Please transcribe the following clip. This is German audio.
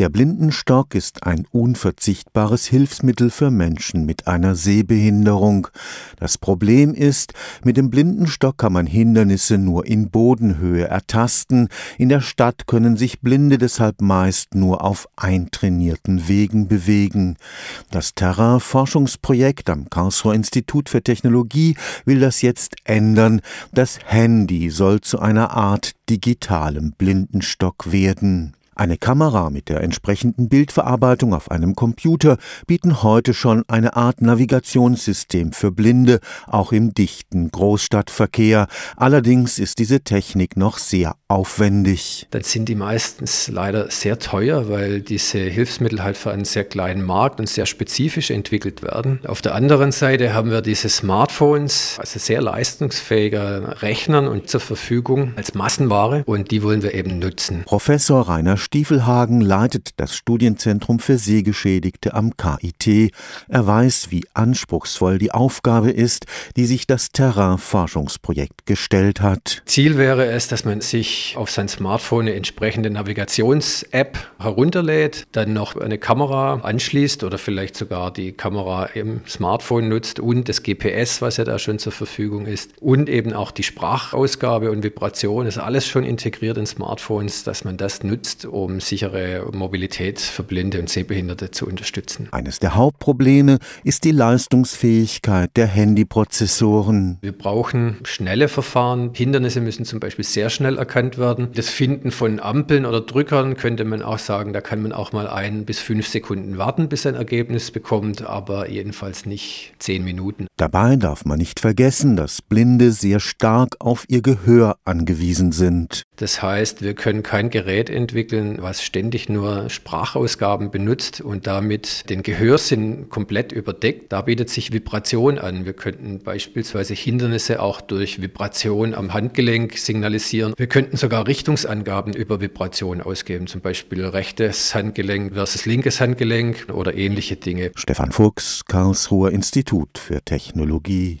Der Blindenstock ist ein unverzichtbares Hilfsmittel für Menschen mit einer Sehbehinderung. Das Problem ist, mit dem Blindenstock kann man Hindernisse nur in Bodenhöhe ertasten. In der Stadt können sich Blinde deshalb meist nur auf eintrainierten Wegen bewegen. Das Terrain-Forschungsprojekt am Karlsruher Institut für Technologie will das jetzt ändern. Das Handy soll zu einer Art digitalem Blindenstock werden. Eine Kamera mit der entsprechenden Bildverarbeitung auf einem Computer bieten heute schon eine Art Navigationssystem für Blinde, auch im dichten Großstadtverkehr. Allerdings ist diese Technik noch sehr aufwendig. Dann sind die meistens leider sehr teuer, weil diese Hilfsmittel halt für einen sehr kleinen Markt und sehr spezifisch entwickelt werden. Auf der anderen Seite haben wir diese Smartphones, also sehr leistungsfähiger Rechnern und zur Verfügung als Massenware und die wollen wir eben nutzen. Professor Rainer Stiefelhagen leitet das Studienzentrum für Sehgeschädigte am KIT. Er weiß, wie anspruchsvoll die Aufgabe ist, die sich das Terrain-Forschungsprojekt gestellt hat. Ziel wäre es, dass man sich auf sein Smartphone eine entsprechende Navigations-App herunterlädt, dann noch eine Kamera anschließt oder vielleicht sogar die Kamera im Smartphone nutzt und das GPS, was ja da schon zur Verfügung ist und eben auch die Sprachausgabe und Vibration ist alles schon integriert in Smartphones, dass man das nutzt, um sichere Mobilität für Blinde und Sehbehinderte zu unterstützen. Eines der Hauptprobleme ist die Leistungsfähigkeit der Handyprozessoren. Wir brauchen schnelle Verfahren. Hindernisse müssen zum Beispiel sehr schnell erkannt werden. Das Finden von Ampeln oder Drückern könnte man auch sagen, da kann man auch mal ein bis fünf Sekunden warten, bis ein Ergebnis bekommt, aber jedenfalls nicht zehn Minuten. Dabei darf man nicht vergessen, dass Blinde sehr stark auf ihr Gehör angewiesen sind. Das heißt, wir können kein Gerät entwickeln, was ständig nur Sprachausgaben benutzt und damit den Gehörsinn komplett überdeckt. Da bietet sich Vibration an. Wir könnten beispielsweise Hindernisse auch durch Vibration am Handgelenk signalisieren. Wir könnten sogar Richtungsangaben über Vibration ausgeben, zum Beispiel rechtes Handgelenk versus linkes Handgelenk oder ähnliche Dinge. Stefan Fuchs, Karlsruher Institut für Technologie.